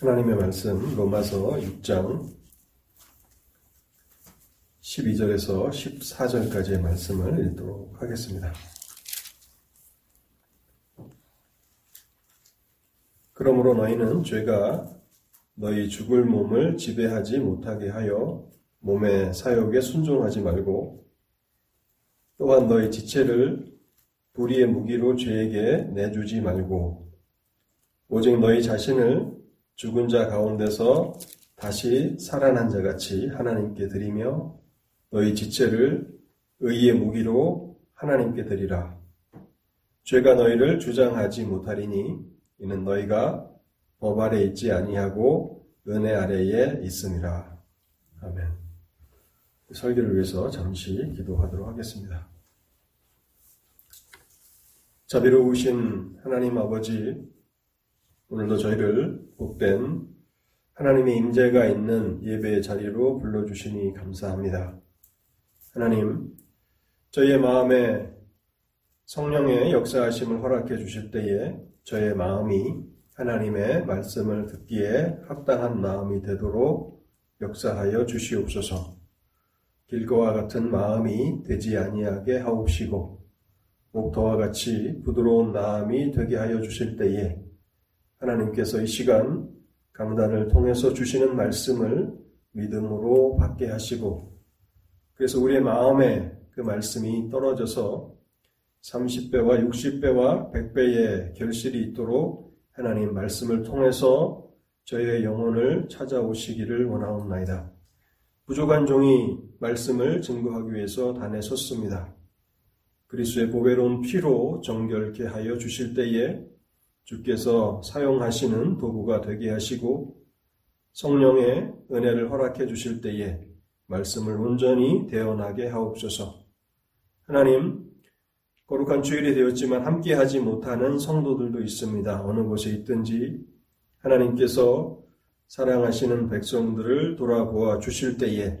하나님의 말씀 로마서 6장 12절에서 14절까지의 말씀을 읽도록 하겠습니다. 그러므로 너희는 죄가 너희 죽을 몸을 지배하지 못하게 하여 몸의 사욕에 순종하지 말고 또한 너희 지체를 불의의 무기로 죄에게 내주지 말고 오직 너희 자신을 죽은 자 가운데서 다시 살아난 자 같이 하나님께 드리며 너희 지체를 의의 무기로 하나님께 드리라. 죄가 너희를 주장하지 못하리니 이는 너희가 법 아래 있지 아니하고 은혜 아래에 있음이라. 아멘. 설교를 위해서 잠시 기도하도록 하겠습니다. 자비로우신 하나님 아버지, 오늘도 저희를 복된 하나님의 임재가 있는 예배의 자리로 불러주시니 감사합니다. 하나님, 저희의 마음에 성령의 역사하심을 허락해 주실 때에 저의 마음이 하나님의 말씀을 듣기에 합당한 마음이 되도록 역사하여 주시옵소서. 길거와 같은 마음이 되지 아니하게 하옵시고 목터와 같이 부드러운 마음이 되게 하여 주실 때에 하나님께서 이 시간 강단을 통해서 주시는 말씀을 믿음으로 받게 하시고 그래서 우리의 마음에 그 말씀이 떨어져서 30배와 60배와 100배의 결실이 있도록 하나님 말씀을 통해서 저희의 영혼을 찾아오시기를 원하옵나이다. 부족한 종이 말씀을 증거하기 위해서 단에 섰습니다. 그리스의 보배로운 피로 정결케 하여 주실 때에 주께서 사용하시는 도구가 되게 하시고 성령의 은혜를 허락해 주실 때에 말씀을 온전히 대언하게 하옵소서. 하나님, 거룩한 주일이 되었지만 함께하지 못하는 성도들도 있습니다. 어느 곳에 있든지 하나님께서 사랑하시는 백성들을 돌아보아 주실 때에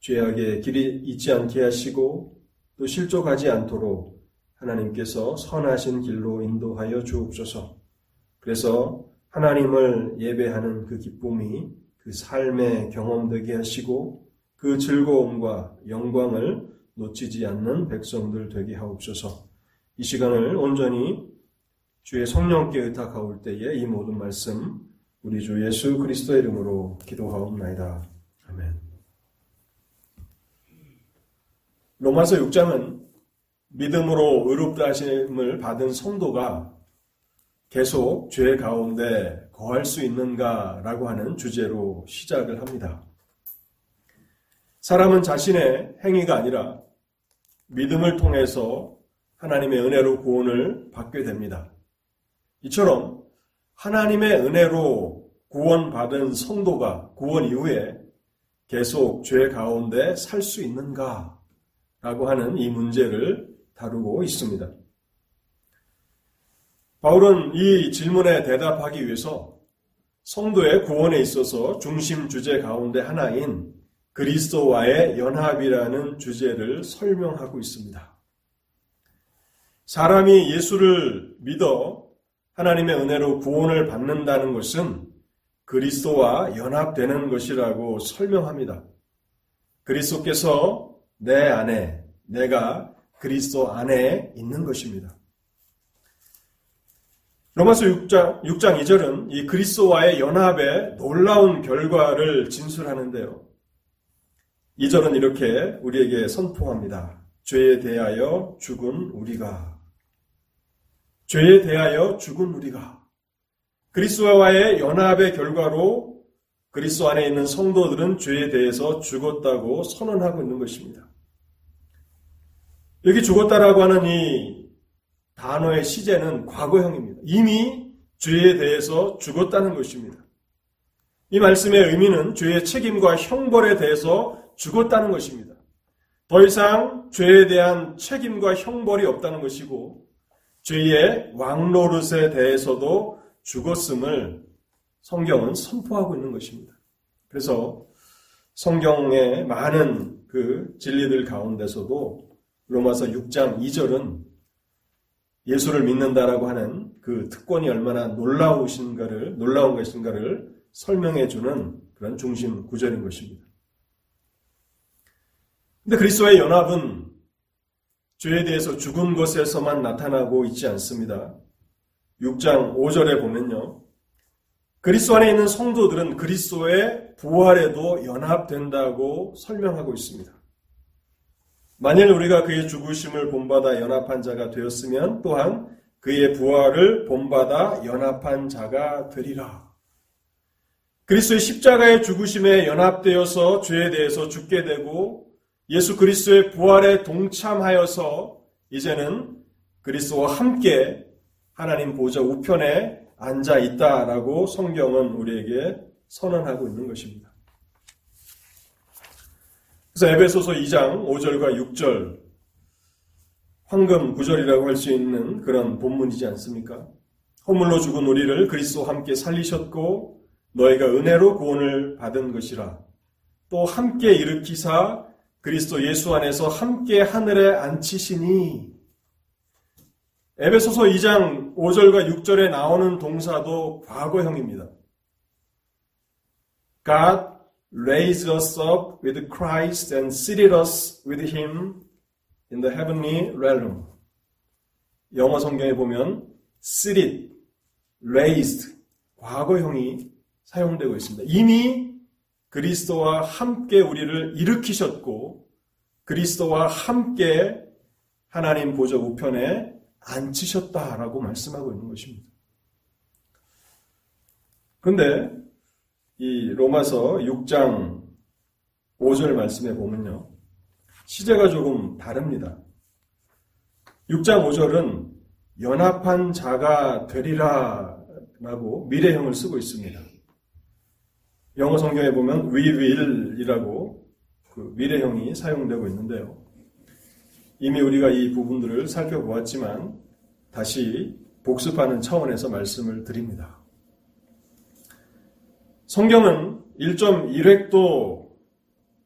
죄악의 길이 있지 않게 하시고 또 실족하지 않도록 하나님께서 선하신 길로 인도하여 주옵소서. 그래서 하나님을 예배하는 그 기쁨이 그 삶의 경험되게 하시고 그 즐거움과 영광을 놓치지 않는 백성들 되게 하옵소서. 이 시간을 온전히 주의 성령께 의탁하올 때에 이 모든 말씀 우리 주 예수 그리스도의 이름으로 기도하옵나이다. 아멘. 로마서 6장은 믿음으로 의롭다 하심을 받은 성도가 계속 죄 가운데 거할 수 있는가라고 하는 주제로 시작을 합니다. 사람은 자신의 행위가 아니라 믿음을 통해서 하나님의 은혜로 구원을 받게 됩니다. 이처럼 하나님의 은혜로 구원받은 성도가 구원 이후에 계속 죄 가운데 살 수 있는가? 라고 하는 이 문제를 다루고 있습니다. 바울은 이 질문에 대답하기 위해서 성도의 구원에 있어서 중심 주제 가운데 하나인 그리스도와의 연합이라는 주제를 설명하고 있습니다. 사람이 예수를 믿어 하나님의 은혜로 구원을 받는다는 것은 그리스도와 연합되는 것이라고 설명합니다. 그리스도께서 내 안에, 내가 그리스도 안에 있는 것입니다. 로마서 6장, 6장 2절은 이 그리스도와의 연합의 놀라운 결과를 진술하는데요. 2절은 이렇게 우리에게 선포합니다. 죄에 대하여 죽은 우리가. 죄에 대하여 죽은 우리가. 그리스도와의 연합의 결과로 그리스도 안에 있는 성도들은 죄에 대해서 죽었다고 선언하고 있는 것입니다. 여기 죽었다라고 하는 이 단어의 시제는 과거형입니다. 이미 죄에 대해서 죽었다는 것입니다. 이 말씀의 의미는 죄의 책임과 형벌에 대해서 죽었다는 것입니다. 더 이상 죄에 대한 책임과 형벌이 없다는 것이고 죄의 왕노릇에 대해서도 죽었음을 성경은 선포하고 있는 것입니다. 그래서 성경의 많은 그 진리들 가운데서도 로마서 6장 2절은 예수를 믿는다라고 하는 그 특권이 얼마나 놀라우신가를 놀라운 것인가를 설명해 주는 그런 중심 구절인 것입니다. 근데 그리스도의 연합은 죄에 대해서 죽은 것에서만 나타나고 있지 않습니다. 6장 5절에 보면요. 그리스도 안에 있는 성도들은 그리스도의 부활에도 연합된다고 설명하고 있습니다. 만일 우리가 그의 죽으심을 본받아 연합한 자가 되었으면 또한 그의 부활을 본받아 연합한 자가 되리라. 그리스도의 십자가의 죽으심에 연합되어서 죄에 대해서 죽게 되고 예수 그리스도의 부활에 동참하여서 이제는 그리스도와 함께 하나님 보좌 우편에 앉아 있다라고 성경은 우리에게 선언하고 있는 것입니다. 그래서 에베소서 2장 5절과 6절 황금 구절이라고 할 수 있는 그런 본문이지 않습니까? 허물로 죽은 우리를 그리스도와 함께 살리셨고 너희가 은혜로 구원을 받은 것이라 또 함께 일으키사 그리스도 예수 안에서 함께 하늘에 앉히시니 에베소서 2장 5절과 6절에 나오는 동사도 과거형입니다. God raised us up with Christ and seated us with him in the heavenly realm. 영어 성경에 보면 seated, raised, 과거형이 사용되고 있습니다. 이미 그리스도와 함께 우리를 일으키셨고 그리스도와 함께 하나님 보좌 우편에 앉히셨다라고 말씀하고 있는 것입니다. 그런데 이 로마서 6장 5절 말씀에 보면요. 시제가 조금 다릅니다. 6장 5절은 연합한 자가 되리라 라고 미래형을 쓰고 있습니다. 영어 성경에 보면 we will이라고 그 미래형이 사용되고 있는데요. 이미 우리가 이 부분들을 살펴보았지만 다시 복습하는 차원에서 말씀을 드립니다. 성경은 1.1획도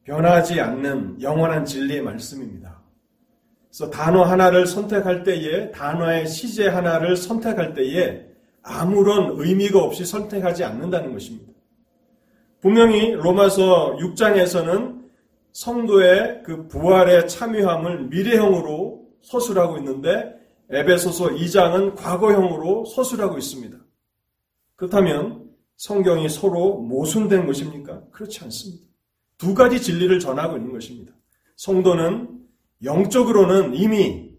변하지 않는 영원한 진리의 말씀입니다. 그래서 단어 하나를 선택할 때에 단어의 시제 하나를 선택할 때에 아무런 의미가 없이 선택하지 않는다는 것입니다. 분명히 로마서 6장에서는 성도의 그 부활에 참여함을 미래형으로 서술하고 있는데 에베소서 2장은 과거형으로 서술하고 있습니다. 그렇다면 성경이 서로 모순된 것입니까? 그렇지 않습니다. 두 가지 진리를 전하고 있는 것입니다. 성도는 영적으로는 이미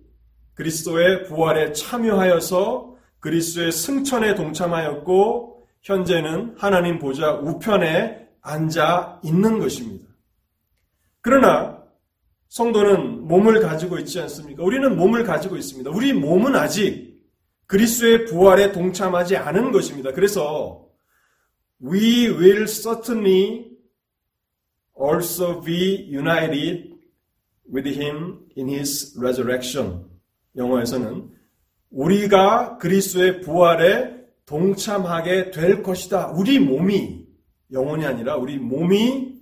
그리스도의 부활에 참여하여서 그리스도의 승천에 동참하였고 현재는 하나님 보좌 우편에 앉아 있는 것입니다. 그러나 성도는 몸을 가지고 있지 않습니까? 우리는 몸을 가지고 있습니다. 우리 몸은 아직 그리스도의 부활에 동참하지 않은 것입니다. 그래서 we will certainly also be united with him in his resurrection. 영어에서는 우리가 그리스도의 부활에 동참하게 될 것이다. 우리 몸이 영혼이 아니라 우리 몸이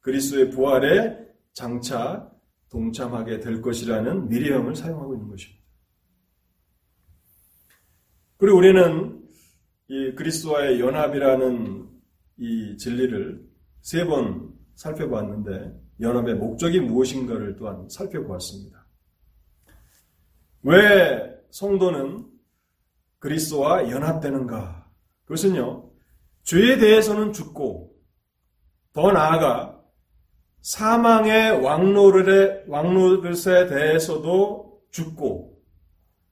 그리스도의 부활에 장차 동참하게 될 것이라는 미래형을 사용하고 있는 것입니다. 그리고 우리는 이 그리스도와의 연합이라는 이 진리를 세 번 살펴보았는데 연합의 목적이 무엇인가를 또한 살펴보았습니다. 왜 성도는 그리스도와 연합되는가? 그것은요, 죄에 대해서는 죽고, 더 나아가 사망의 왕노릇에, 왕노릇에 대해서도 죽고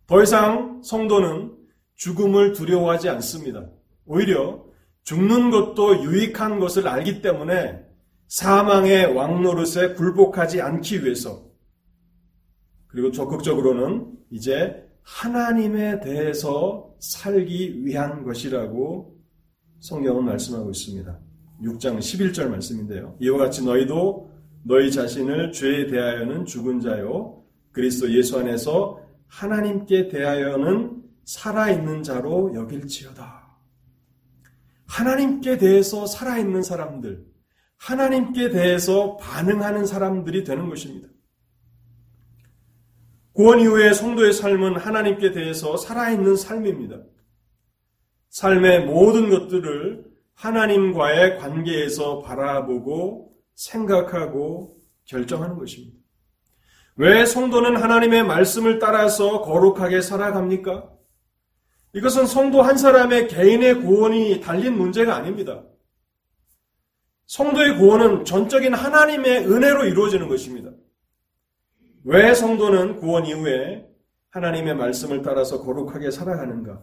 더 이상 성도는 죽음을 두려워하지 않습니다. 오히려 죽는 것도 유익한 것을 알기 때문에 사망의 왕노릇에 굴복하지 않기 위해서 그리고 적극적으로는 이제 하나님에 대해서 살기 위한 것이라고 성경은 말씀하고 있습니다. 6장 11절 말씀인데요. 이와 같이 너희도 너희 자신을 죄에 대하여는 죽은 자요 그리스도 예수 안에서 하나님께 대하여는 살아있는 자로 여길지어다. 하나님께 대해서 살아있는 사람들, 하나님께 대해서 반응하는 사람들이 되는 것입니다. 구원 이후의 성도의 삶은 하나님께 대해서 살아있는 삶입니다. 삶의 모든 것들을 하나님과의 관계에서 바라보고 생각하고 결정하는 것입니다. 왜 성도는 하나님의 말씀을 따라서 거룩하게 살아갑니까? 이것은 성도 한 사람의 개인의 구원이 달린 문제가 아닙니다. 성도의 구원은 전적인 하나님의 은혜로 이루어지는 것입니다. 왜 성도는 구원 이후에 하나님의 말씀을 따라서 거룩하게 살아가는가?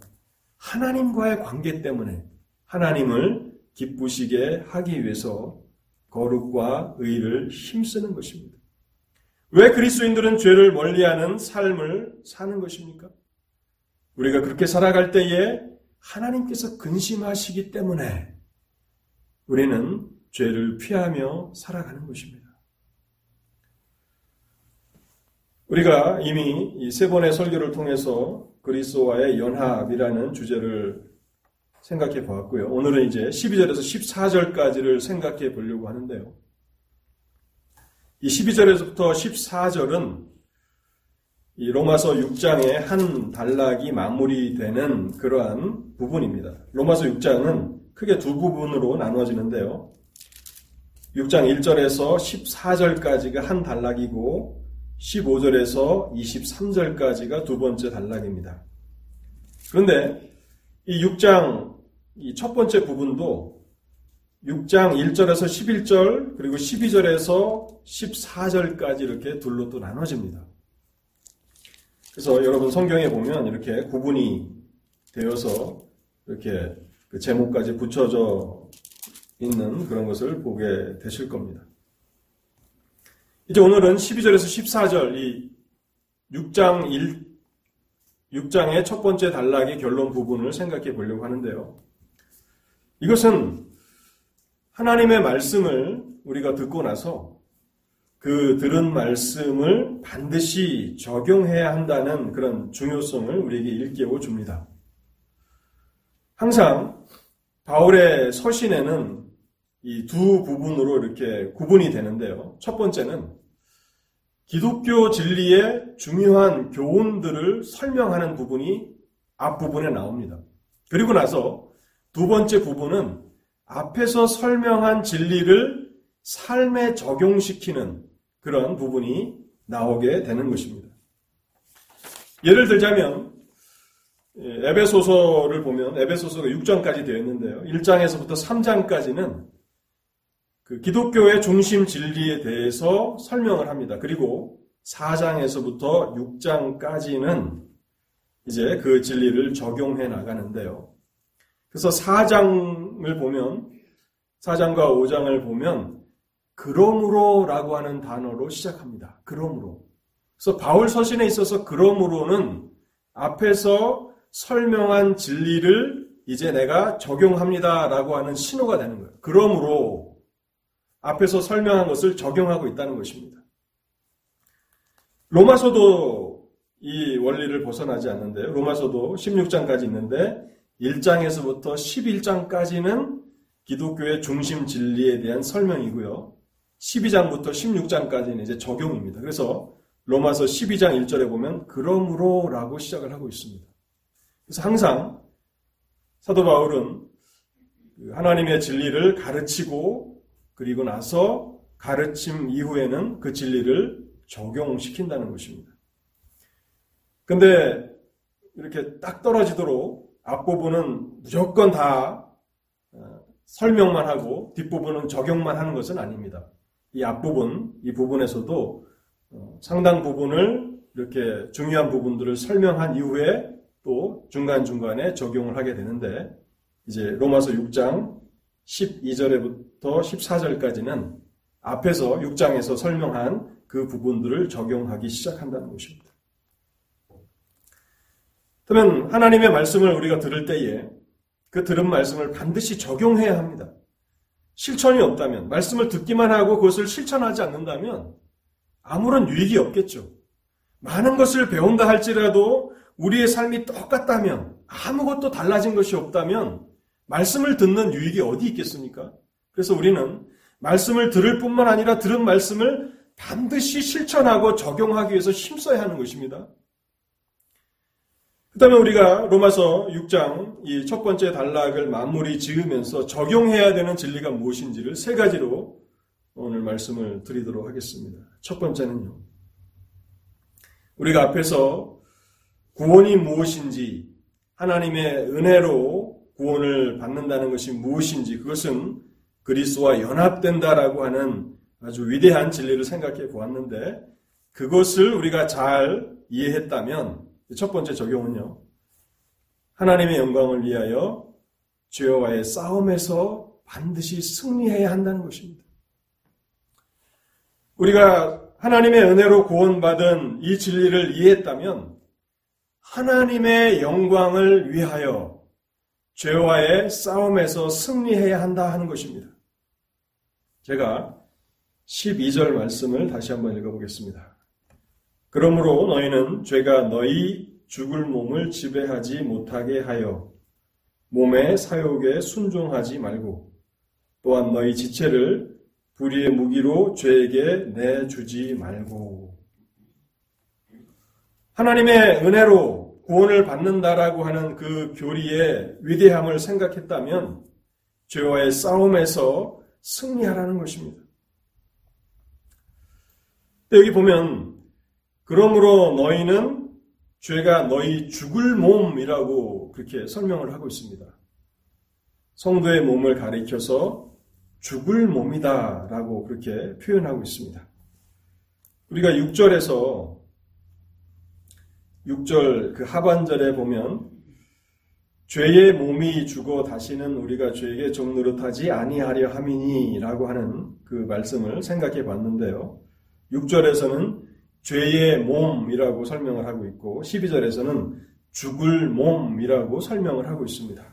하나님과의 관계 때문에 하나님을 기쁘시게 하기 위해서 거룩과 의를 힘쓰는 것입니다. 왜 그리스도인들은 죄를 멀리하는 삶을 사는 것입니까? 우리가 그렇게 살아갈 때에 하나님께서 근심하시기 때문에 우리는 죄를 피하며 살아가는 것입니다. 우리가 이미 이 세 번의 설교를 통해서 그리스도와의 연합이라는 주제를 생각해 보았고요. 오늘은 이제 12절에서 14절까지를 생각해 보려고 하는데요. 이 12절에서부터 14절은 이 로마서 6장의 한 단락이 마무리되는 그러한 부분입니다. 로마서 6장은 크게 두 부분으로 나누어지는데요. 6장 1절에서 14절까지가 한 단락이고 15절에서 23절까지가 두 번째 단락입니다. 그런데 이 6장 이 첫 번째 부분도 6장 1절에서 11절 그리고 12절에서 14절까지 이렇게 둘로 또 나눠집니다. 그래서 여러분 성경에 보면 이렇게 구분이 되어서 이렇게 그 제목까지 붙여져 있는 그런 것을 보게 되실 겁니다. 이제 오늘은 12절에서 14절 이 6장 1 6장의 첫 번째 단락의 결론 부분을 생각해 보려고 하는데요. 이것은 하나님의 말씀을 우리가 듣고 나서 그 들은 말씀을 반드시 적용해야 한다는 그런 중요성을 우리에게 일깨워 줍니다. 항상 바울의 서신에는 이 두 부분으로 이렇게 구분이 되는데요. 첫 번째는 기독교 진리의 중요한 교훈들을 설명하는 부분이 앞부분에 나옵니다. 그리고 나서 두 번째 부분은 앞에서 설명한 진리를 삶에 적용시키는 그런 부분이 나오게 되는 것입니다. 예를 들자면 에베소서를 보면 에베소서가 6장까지 되어 있는데요. 1장에서부터 3장까지는 그 기독교의 중심 진리에 대해서 설명을 합니다. 그리고 4장에서부터 6장까지는 이제 그 진리를 적용해 나가는데요. 그래서 4장을 보면 4장과 5장을 보면 그러므로라고 하는 단어로 시작합니다. 그러므로. 그래서 바울 서신에 있어서 그러므로는 앞에서 설명한 진리를 이제 내가 적용합니다라고 하는 신호가 되는 거예요. 그러므로 앞에서 설명한 것을 적용하고 있다는 것입니다. 로마서도 이 원리를 벗어나지 않는데요. 로마서도 16장까지 있는데 1장에서부터 11장까지는 기독교의 중심 진리에 대한 설명이고요. 12장부터 16장까지는 이제 적용입니다. 그래서 로마서 12장 1절에 보면 그러므로라고 시작을 하고 있습니다. 그래서 항상 사도 바울은 그 하나님의 진리를 가르치고 그리고 나서 가르침 이후에는 그 진리를 적용시킨다는 것입니다. 근데 이렇게 딱 떨어지도록 앞부분은 무조건 다 어, 설명만 하고 뒷부분은 적용만 하는 것은 아닙니다. 이 앞부분, 이 부분에서도 어, 상당 부분을 이렇게 중요한 부분들을 설명한 이후에 또 중간중간에 적용을 하게 되는데 이제 로마서 6장 12절에부터 14절까지는 앞에서 6장에서 설명한 그 부분들을 적용하기 시작한다는 것입니다. 그러면 하나님의 말씀을 우리가 들을 때에 그 들은 말씀을 반드시 적용해야 합니다. 실천이 없다면, 말씀을 듣기만 하고 그것을 실천하지 않는다면 아무런 유익이 없겠죠. 많은 것을 배운다 할지라도 우리의 삶이 똑같다면, 아무것도 달라진 것이 없다면 말씀을 듣는 유익이 어디 있겠습니까? 그래서 우리는 말씀을 들을 뿐만 아니라 들은 말씀을 반드시 실천하고 적용하기 위해서 힘써야 하는 것입니다. 그 다음에 우리가 로마서 6장 이 첫 번째 단락을 마무리 지으면서 적용해야 되는 진리가 무엇인지를 세 가지로 오늘 말씀을 드리도록 하겠습니다. 첫 번째는요. 우리가 앞에서 구원이 무엇인지 하나님의 은혜로 구원을 받는다는 것이 무엇인지 그것은 그리스도와 연합된다라고 하는 아주 위대한 진리를 생각해 보았는데 그것을 우리가 잘 이해했다면 첫 번째 적용은요. 하나님의 영광을 위하여 죄와의 싸움에서 반드시 승리해야 한다는 것입니다. 우리가 하나님의 은혜로 구원받은 이 진리를 이해했다면 하나님의 영광을 위하여 죄와의 싸움에서 승리해야 한다 하는 것입니다. 제가 12절 말씀을 다시 한번 읽어보겠습니다. 그러므로 너희는 죄가 너희 죽을 몸을 지배하지 못하게 하여 몸의 사욕에 순종하지 말고 또한 너희 지체를 불의의 무기로 죄에게 내주지 말고 하나님의 은혜로 구원을 받는다라고 하는 그 교리의 위대함을 생각했다면 죄와의 싸움에서 승리하라는 것입니다. 여기 보면 그러므로 너희는 죄가 너희 죽을 몸이라고 그렇게 설명을 하고 있습니다. 성도의 몸을 가리켜서 죽을 몸이다 라고 그렇게 표현하고 있습니다. 우리가 6절에서 6절 그 하반절에 보면 죄의 몸이 죽어 다시는 우리가 죄에게 종노릇하지 아니하려 함이니라고 하는 그 말씀을 생각해 봤는데요. 6절에서는 죄의 몸이라고 설명을 하고 있고 12절에서는 죽을 몸이라고 설명을 하고 있습니다.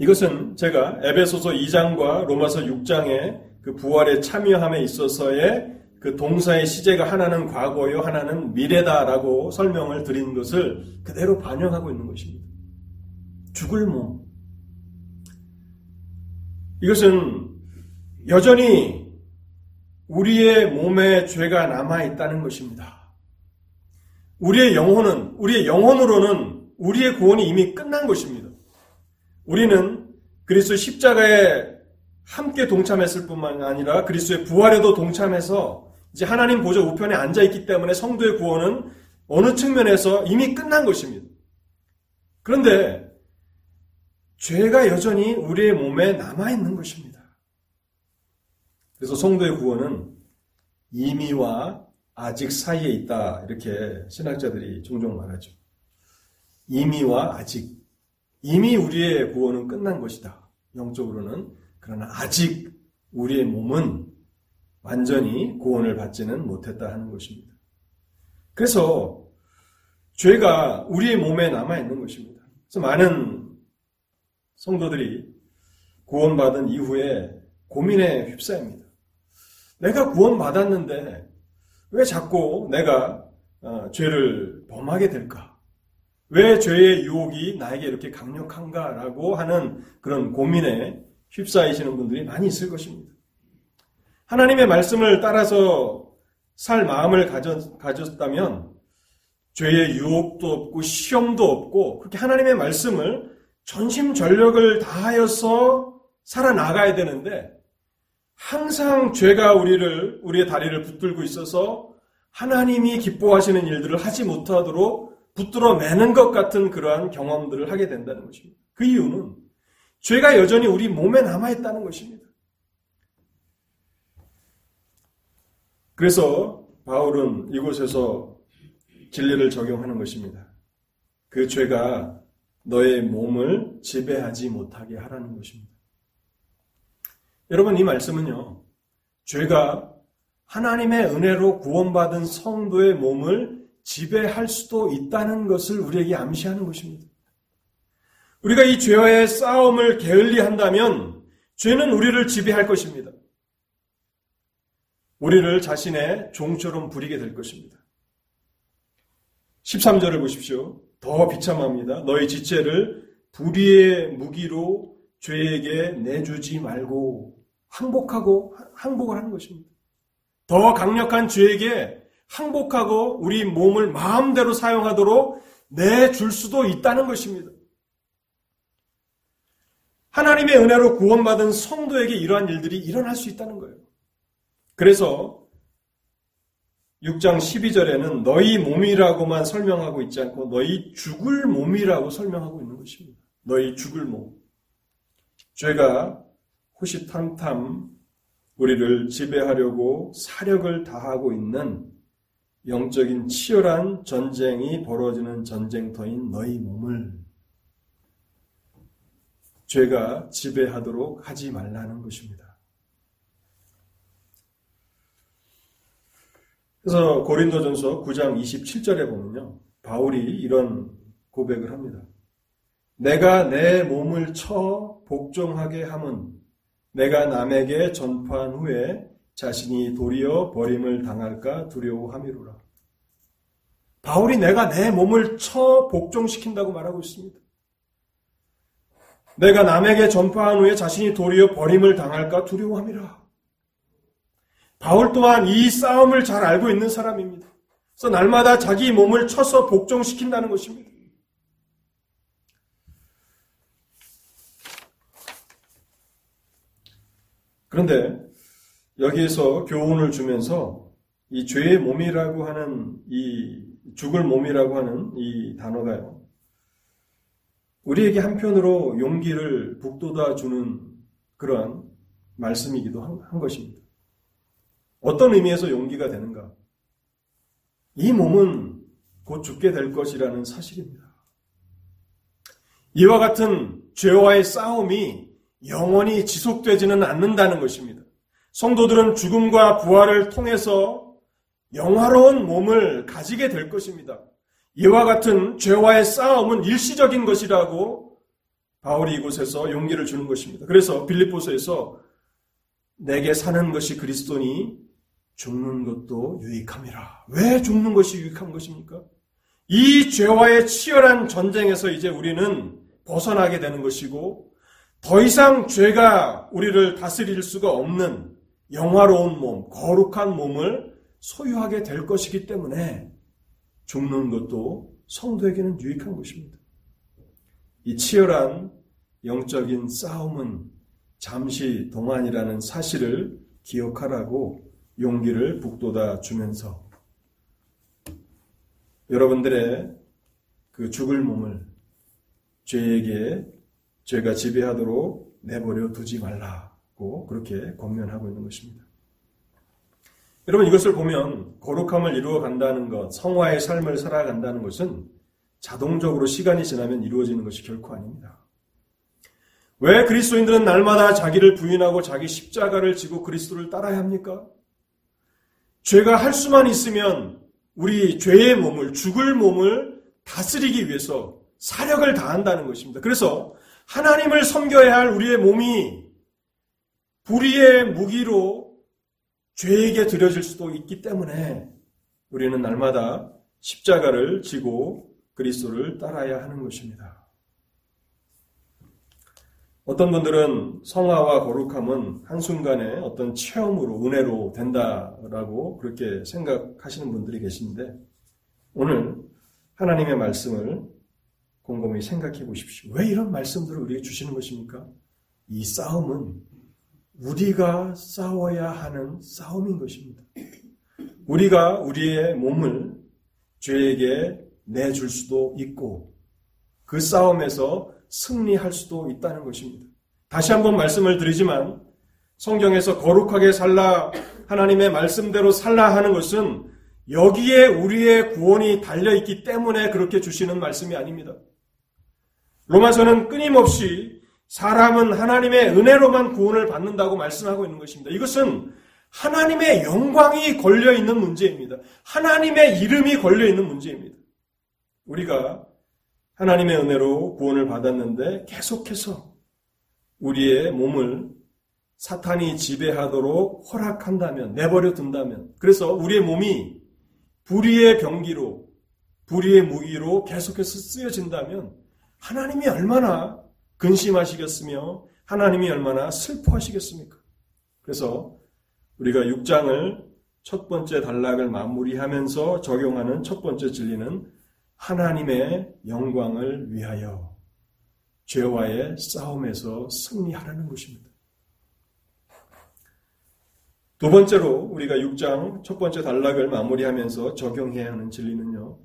이것은 제가 에베소서 2장과 로마서 6장의 그 부활에 참여함에 있어서의 그 동사의 시제가 하나는 과거요, 하나는 미래다라고 설명을 드린 것을 그대로 반영하고 있는 것입니다. 죽을 몸. 이것은 여전히 우리의 몸에 죄가 남아 있다는 것입니다. 우리의 영혼은, 우리의 영혼으로는 우리의 구원이 이미 끝난 것입니다. 우리는 그리스도 십자가에 함께 동참했을 뿐만 아니라 그리스도의 부활에도 동참해서 이제 하나님 보좌 우편에 앉아 있기 때문에 성도의 구원은 어느 측면에서 이미 끝난 것입니다. 그런데 죄가 여전히 우리의 몸에 남아 있는 것입니다. 그래서 성도의 구원은 이미와 아직 사이에 있다 이렇게 신학자들이 종종 말하죠. 이미와 아직 이미 우리의 구원은 끝난 것이다. 영적으로는 그러나 아직 우리의 몸은 완전히 구원을 받지는 못했다 하는 것입니다. 그래서 죄가 우리의 몸에 남아 있는 것입니다. 그래서 많은 성도들이 구원받은 이후에 고민에 휩싸입니다. 내가 구원받았는데 왜 자꾸 내가 어, 죄를 범하게 될까? 왜 죄의 유혹이 나에게 이렇게 강력한가라고 하는 그런 고민에 휩싸이시는 분들이 많이 있을 것입니다. 하나님의 말씀을 따라서 살 마음을 가졌, 가졌다면 죄의 유혹도 없고 시험도 없고 그렇게 하나님의 말씀을 전심전력을 다하여서 살아나가야 되는데 항상 죄가 우리를 우리의 다리를 붙들고 있어서 하나님이 기뻐하시는 일들을 하지 못하도록 붙들어 매는 것 같은 그러한 경험들을 하게 된다는 것입니다. 그 이유는 죄가 여전히 우리 몸에 남아 있다는 것입니다. 그래서 바울은 이곳에서 진리를 적용하는 것입니다. 그 죄가 너의 몸을 지배하지 못하게 하라는 것입니다. 여러분, 이 말씀은요, 죄가 하나님의 은혜로 구원받은 성도의 몸을 지배할 수도 있다는 것을 우리에게 암시하는 것입니다. 우리가 이 죄와의 싸움을 게을리 한다면 죄는 우리를 지배할 것입니다. 우리를 자신의 종처럼 부리게 될 것입니다. 13절을 보십시오. 더 비참합니다. 너희 지체를 불의의 무기로 죄에게 내주지 말고 항복하고 항복을 하는 것입니다. 더 강력한 죄에게 항복하고 우리 몸을 마음대로 사용하도록 내줄 수도 있다는 것입니다. 하나님의 은혜로 구원받은 성도에게 이러한 일들이 일어날 수 있다는 거예요. 그래서 6장 12절에는 너희 몸이라고만 설명하고 있지 않고 너희 죽을 몸이라고 설명하고 있는 것입니다. 너희 죽을 몸. 죄가 호시탐탐 우리를 지배하려고 사력을 다하고 있는 영적인 치열한 전쟁이 벌어지는 전쟁터인 너희 몸을 죄가 지배하도록 하지 말라는 것입니다. 그래서 고린도전서 9장 27절에 보면요. 바울이 이런 고백을 합니다. 내가 내 몸을 쳐 복종하게 함은 내가 남에게 전파한 후에 자신이 도리어 버림을 당할까 두려워함이로라. 바울이 내가 내 몸을 쳐 복종시킨다고 말하고 있습니다. 내가 남에게 전파한 후에 자신이 도리어 버림을 당할까 두려워함이라. 바울 또한 이 싸움을 잘 알고 있는 사람입니다. 그래서 날마다 자기 몸을 쳐서 복종시킨다는 것입니다. 그런데 여기에서 교훈을 주면서 이 죄의 몸이라고 하는 이 죽을 몸이라고 하는 이 단어가요. 우리에게 한편으로 용기를 북돋아 주는 그러한 말씀이기도 한, 것입니다. 어떤 의미에서 용기가 되는가? 이 몸은 곧 죽게 될 것이라는 사실입니다. 이와 같은 죄와의 싸움이 영원히 지속되지는 않는다는 것입니다. 성도들은 죽음과 부활을 통해서 영화로운 몸을 가지게 될 것입니다. 이와 같은 죄와의 싸움은 일시적인 것이라고 바울이 이곳에서 용기를 주는 것입니다. 그래서 빌립보서에서 내게 사는 것이 그리스도니 죽는 것도 유익함이라. 왜 죽는 것이 유익한 것입니까? 이 죄와의 치열한 전쟁에서 이제 우리는 벗어나게 되는 것이고 더 이상 죄가 우리를 다스릴 수가 없는 영화로운 몸, 거룩한 몸을 소유하게 될 것이기 때문에 죽는 것도 성도에게는 유익한 것입니다. 이 치열한 영적인 싸움은 잠시 동안이라는 사실을 기억하라고 용기를 북돋아 주면서 여러분들의 그 죽을 몸을 죄에게 죄가 지배하도록 내버려 두지 말라고 그렇게 권면하고 있는 것입니다. 여러분 이것을 보면 거룩함을 이루어 간다는 것, 성화의 삶을 살아간다는 것은 자동적으로 시간이 지나면 이루어지는 것이 결코 아닙니다. 왜 그리스도인들은 날마다 자기를 부인하고 자기 십자가를 지고 그리스도를 따라야 합니까? 죄가 할 수만 있으면 우리 죄의 몸을, 죽을 몸을 다스리기 위해서 사력을 다한다는 것입니다. 그래서 하나님을 섬겨야 할 우리의 몸이 불의의 무기로 죄에게 드려질 수도 있기 때문에 우리는 날마다 십자가를 지고 그리스도를 따라야 하는 것입니다. 어떤 분들은 성화와 거룩함은 한순간에 어떤 체험으로, 은혜로 된다라고 그렇게 생각하시는 분들이 계신데, 오늘 하나님의 말씀을 곰곰이 생각해 보십시오. 왜 이런 말씀들을 우리에게 주시는 것입니까? 이 싸움은 우리가 싸워야 하는 싸움인 것입니다. 우리가 우리의 몸을 죄에게 내줄 수도 있고, 그 싸움에서 승리할 수도 있다는 것입니다. 다시 한번 말씀을 드리지만 성경에서 거룩하게 살라 하나님의 말씀대로 살라 하는 것은 여기에 우리의 구원이 달려 있기 때문에 그렇게 주시는 말씀이 아닙니다. 로마서는 끊임없이 사람은 하나님의 은혜로만 구원을 받는다고 말씀하고 있는 것입니다. 이것은 하나님의 영광이 걸려 있는 문제입니다. 하나님의 이름이 걸려 있는 문제입니다. 우리가 하나님의 은혜로 구원을 받았는데 계속해서 우리의 몸을 사탄이 지배하도록 허락한다면, 내버려 둔다면, 그래서 우리의 몸이 불의의 병기로, 불의의 무기로 계속해서 쓰여진다면, 하나님이 얼마나 근심하시겠으며, 하나님이 얼마나 슬퍼하시겠습니까? 그래서 우리가 6장을 첫 번째 단락을 마무리하면서 적용하는 첫 번째 진리는 하나님의 영광을 위하여 죄와의 싸움에서 승리하라는 것입니다. 두 번째로 우리가 6장 첫 번째 단락을 마무리하면서 적용해야 하는 진리는요.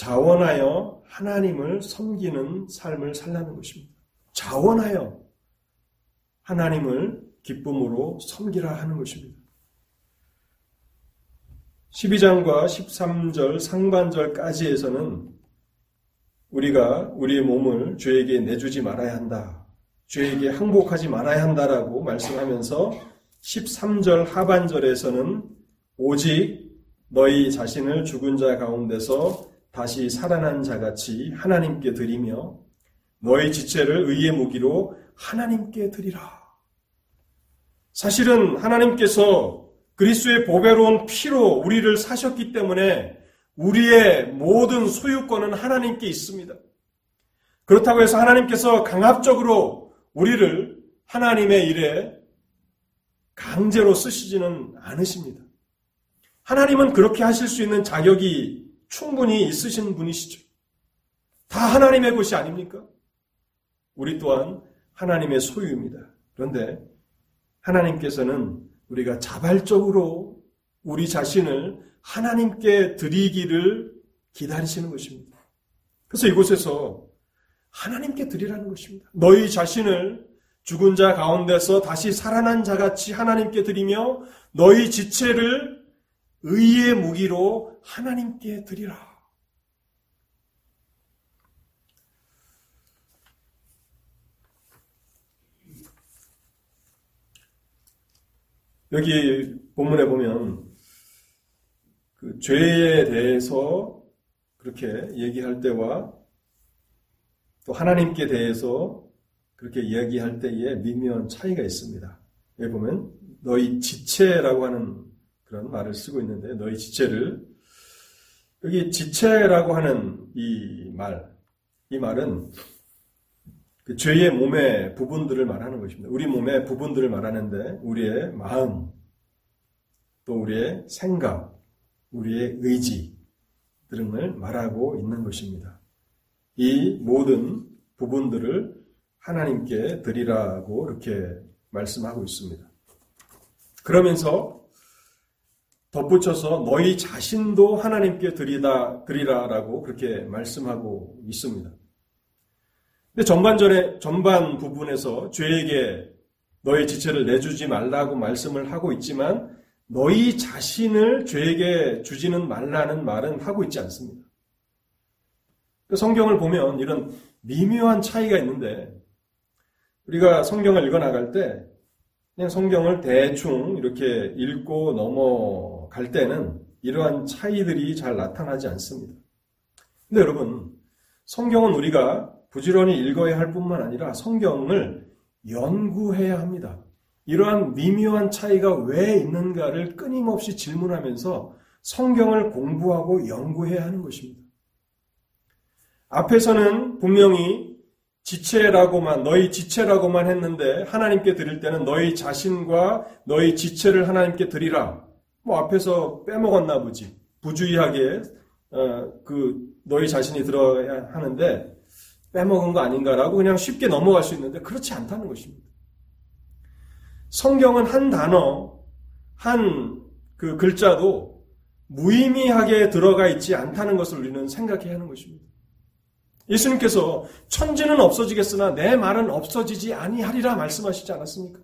자원하여 하나님을 섬기는 삶을 살라는 것입니다. 자원하여 하나님을 기쁨으로 섬기라 하는 것입니다. 12장과 13절 상반절까지에서는 우리가 우리의 몸을 죄에게 내주지 말아야 한다. 죄에게 항복하지 말아야 한다라고 말씀하면서 13절 하반절에서는 오직 너희 자신을 죽은 자 가운데서 다시 살아난 자같이 하나님께 드리며 너희 지체를 의의 무기로 하나님께 드리라. 사실은 하나님께서 그리스도의 보배로운 피로 우리를 사셨기 때문에 우리의 모든 소유권은 하나님께 있습니다. 그렇다고 해서 하나님께서 강압적으로 우리를 하나님의 일에 강제로 쓰시지는 않으십니다. 하나님은 그렇게 하실 수 있는 자격이 충분히 있으신 분이시죠. 다 하나님의 것이 아닙니까? 우리 또한 하나님의 소유입니다. 그런데 하나님께서는 우리가 자발적으로 우리 자신을 하나님께 드리기를 기다리시는 것입니다. 그래서 이곳에서 하나님께 드리라는 것입니다. 너희 자신을 죽은 자 가운데서 다시 살아난 자 같이 하나님께 드리며 너희 지체를 의의 무기로 하나님께 드리라. 여기 본문에 보면 그 죄에 대해서 그렇게 얘기할 때와 또 하나님께 대해서 그렇게 이야기할 때에 미묘한 차이가 있습니다. 여기 보면 너희 지체라고 하는 그런 말을 쓰고 있는데 너희 지체를 여기 지체라고 하는 이 말, 이 말은 그 죄의 몸의 부분들을 말하는 것입니다. 우리 몸의 부분들을 말하는데 우리의 마음, 또 우리의 생각, 우리의 의지 등을 말하고 있는 것입니다. 이 모든 부분들을 하나님께 드리라고 이렇게 말씀하고 있습니다. 그러면서 덧붙여서 너희 자신도 하나님께 드리다 드리라라고 그렇게 말씀하고 있습니다. 근데 전반전에, 전반 부분에서 죄에게 너의 지체를 내주지 말라고 말씀을 하고 있지만 너희 자신을 죄에게 주지는 말라는 말은 하고 있지 않습니다. 그 성경을 보면 이런 미묘한 차이가 있는데 우리가 성경을 읽어 나갈 때 그냥 성경을 대충 이렇게 읽고 넘어 갈 때는 이러한 차이들이 잘 나타나지 않습니다. 근데 여러분, 성경은 우리가 부지런히 읽어야 할 뿐만 아니라 성경을 연구해야 합니다. 이러한 미묘한 차이가 왜 있는가를 끊임없이 질문하면서 성경을 공부하고 연구해야 하는 것입니다. 앞에서는 분명히 지체라고만, 너희 지체라고만 했는데 하나님께 드릴 때는 너희 자신과 너희 지체를 하나님께 드리라. 뭐 앞에서 빼먹었나 보지. 부주의하게, 어, 그, 너희 자신이 들어야 하는데 빼먹은 거 아닌가라고 그냥 쉽게 넘어갈 수 있는데 그렇지 않다는 것입니다. 성경은 한 단어, 한 그 글자도 무의미하게 들어가 있지 않다는 것을 우리는 생각해야 하는 것입니다. 예수님께서 천지는 없어지겠으나 내 말은 없어지지 아니하리라 말씀하시지 않았습니까?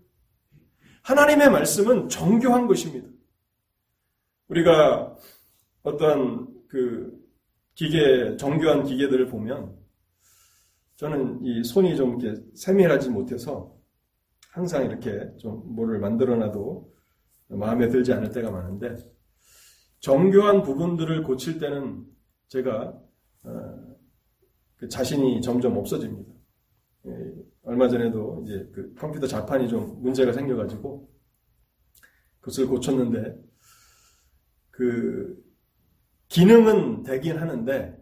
하나님의 말씀은 정교한 것입니다. 우리가 어떤 그 기계, 정교한 기계들을 보면 저는 이 손이 좀 이렇게 세밀하지 못해서 항상 이렇게 좀 뭐를 만들어놔도 마음에 들지 않을 때가 많은데 정교한 부분들을 고칠 때는 제가 어, 그 자신이 점점 없어집니다. 예, 얼마 전에도 이제 그 컴퓨터 자판이 좀 문제가 생겨가지고 그것을 고쳤는데 그 기능은 되긴 하는데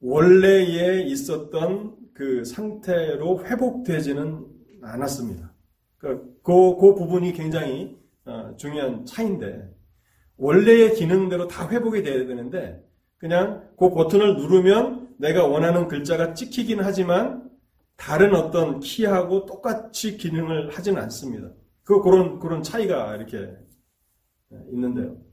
원래에 있었던 그 상태로 회복되지는 않았습니다. 그, 그, 그 부분이 굉장히 어, 중요한 차인데 원래의 기능대로 다 회복이 돼야 되는데 그냥 그 버튼을 누르면 내가 원하는 글자가 찍히긴 하지만 다른 어떤 키하고 똑같이 기능을 하지는 않습니다. 그 그런 그런 차이가 이렇게 있는데요.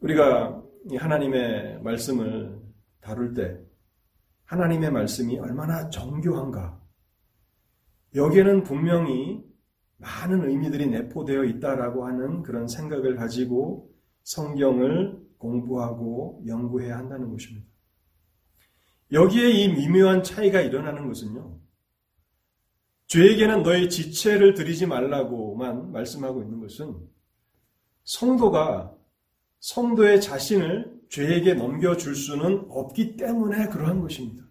우리가 하나님의 말씀을 다룰 때 하나님의 말씀이 얼마나 정교한가. 여기에는 분명히 많은 의미들이 내포되어 있다라고 하는 그런 생각을 가지고 성경을 공부하고 연구해야 한다는 것입니다. 여기에 이 미묘한 차이가 일어나는 것은요. 죄에게는 너의 지체를 드리지 말라고만 말씀하고 있는 것은 성도가 성도의 자신을 죄에게 넘겨줄 수는 없기 때문에 그러한 것입니다.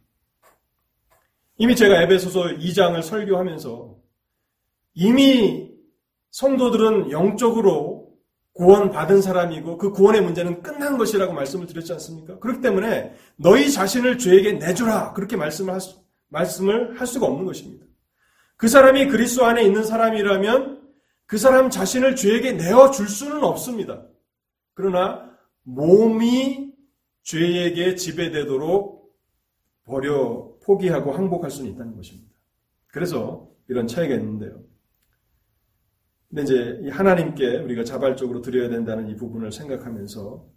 이미 제가 에베소서 2장을 설교하면서 이미 성도들은 영적으로 구원받은 사람이고 그 구원의 문제는 끝난 것이라고 말씀을 드렸지 않습니까? 그렇기 때문에 너희 자신을 죄에게 내주라 그렇게 말씀을 할, 수, 말씀을 할 수가 없는 것입니다. 그 사람이 그리스도 안에 있는 사람이라면 그 사람 자신을 죄에게 내어 줄 수는 없습니다. 그러나 몸이 죄에게 지배되도록 버려 포기하고 항복할 수는 있다는 것입니다. 그래서 이런 차이가 있는데요. 근데 이제 하나님께 우리가 자발적으로 드려야 된다는 이 부분을 생각하면서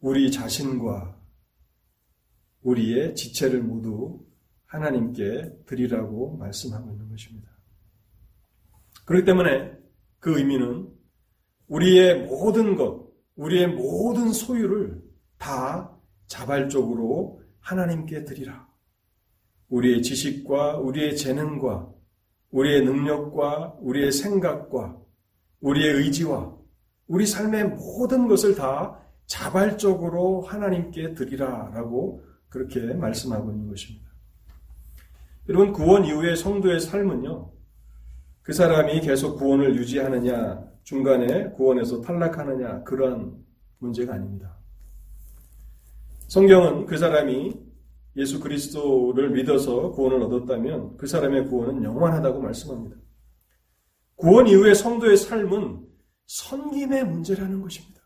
우리 자신과 우리의 지체를 모두 하나님께 드리라고 말씀하고 있는 것입니다. 그렇기 때문에 그 의미는 우리의 모든 것, 우리의 모든 소유를 다 자발적으로 하나님께 드리라. 우리의 지식과 우리의 재능과 우리의 능력과 우리의 생각과 우리의 의지와 우리 삶의 모든 것을 다 자발적으로 하나님께 드리라라고 그렇게 말씀하고 있는 것입니다. 여러분 구원 이후의 성도의 삶은요. 그 사람이 계속 구원을 유지하느냐, 중간에 구원에서 탈락하느냐 그런 문제가 아닙니다. 성경은 그 사람이 예수 그리스도를 믿어서 구원을 얻었다면 그 사람의 구원은 영원하다고 말씀합니다. 구원 이후의 성도의 삶은 섬김의 문제라는 것입니다.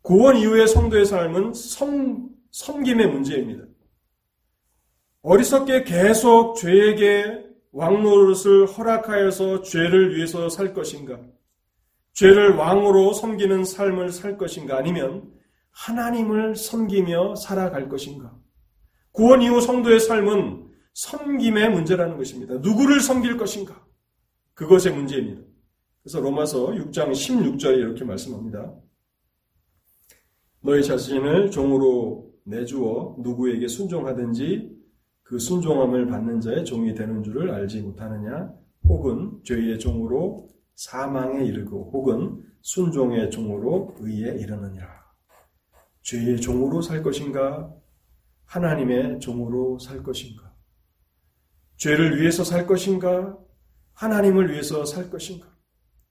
구원 이후의 성도의 삶은 섬, 섬김의 문제입니다. 어리석게 계속 죄에게 왕노릇을 허락하여서 죄를 위해서 살 것인가? 죄를 왕으로 섬기는 삶을 살 것인가? 아니면 하나님을 섬기며 살아갈 것인가? 구원 이후 성도의 삶은 섬김의 문제라는 것입니다. 누구를 섬길 것인가? 그것의 문제입니다. 그래서 로마서 6장 16절에 이렇게 말씀합니다. 너희 자신을 종으로 내주어 누구에게 순종하든지 그 순종함을 받는 자의 종이 되는 줄을 알지 못하느냐? 혹은 죄의 종으로 사망에 이르고 혹은 순종의 종으로 의에 이르느니라. 죄의 종으로 살 것인가? 하나님의 종으로 살 것인가? 죄를 위해서 살 것인가? 하나님을 위해서 살 것인가?